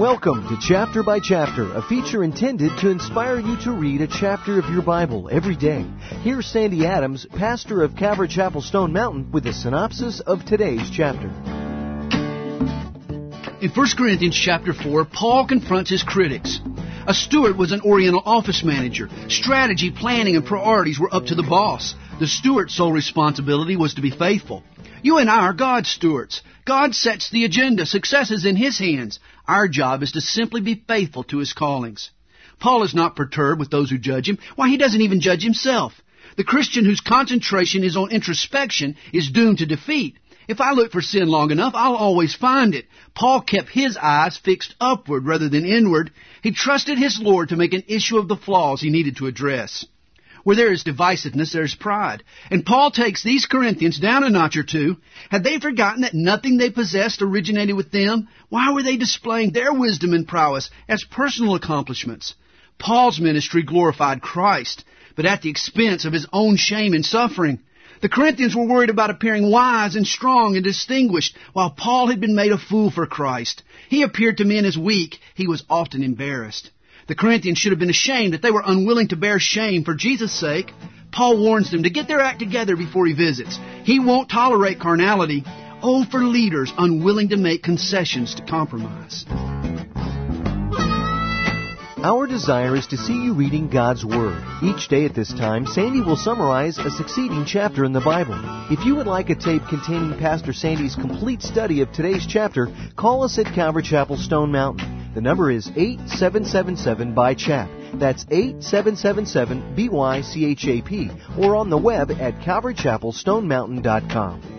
Welcome to Chapter by Chapter, a feature intended to inspire you to read a chapter of your Bible every day. Here's Sandy Adams, pastor of Calvary Chapel Stone Mountain, with a synopsis of today's chapter. In 1 Corinthians chapter 4, Paul confronts his critics. A steward was an Oriental office manager. Strategy, planning, and priorities were up to the boss. The steward's sole responsibility was to be faithful. You and I are God's stewards. God sets the agenda. Success is in His hands. Our job is to simply be faithful to His callings. Paul is not perturbed with those who judge him. Why, he doesn't even judge himself. The Christian whose concentration is on introspection is doomed to defeat. If I look for sin long enough, I'll always find it. Paul kept his eyes fixed upward rather than inward. He trusted his Lord to make an issue of the flaws he needed to address. Where there is divisiveness, there is pride. And Paul takes these Corinthians down a notch or two. Had they forgotten that nothing they possessed originated with them? Why were they displaying their wisdom and prowess as personal accomplishments? Paul's ministry glorified Christ, but at the expense of his own shame and suffering. The Corinthians were worried about appearing wise and strong and distinguished, while Paul had been made a fool for Christ. He appeared to men as weak. He was often embarrassed. The Corinthians should have been ashamed that they were unwilling to bear shame for Jesus' sake. Paul warns them to get their act together before he visits. He won't tolerate carnality. Oh, for leaders unwilling to make concessions to compromise. Our desire is to see you reading God's Word. Each day at this time, Sandy will summarize a succeeding chapter in the Bible. If you would like a tape containing Pastor Sandy's complete study of today's chapter, call us at Calvary Chapel Stone Mountain. The number is 8777 by CHAP. That's 8777 BYCHAP or on the web at calvarychapelstonemountain.com.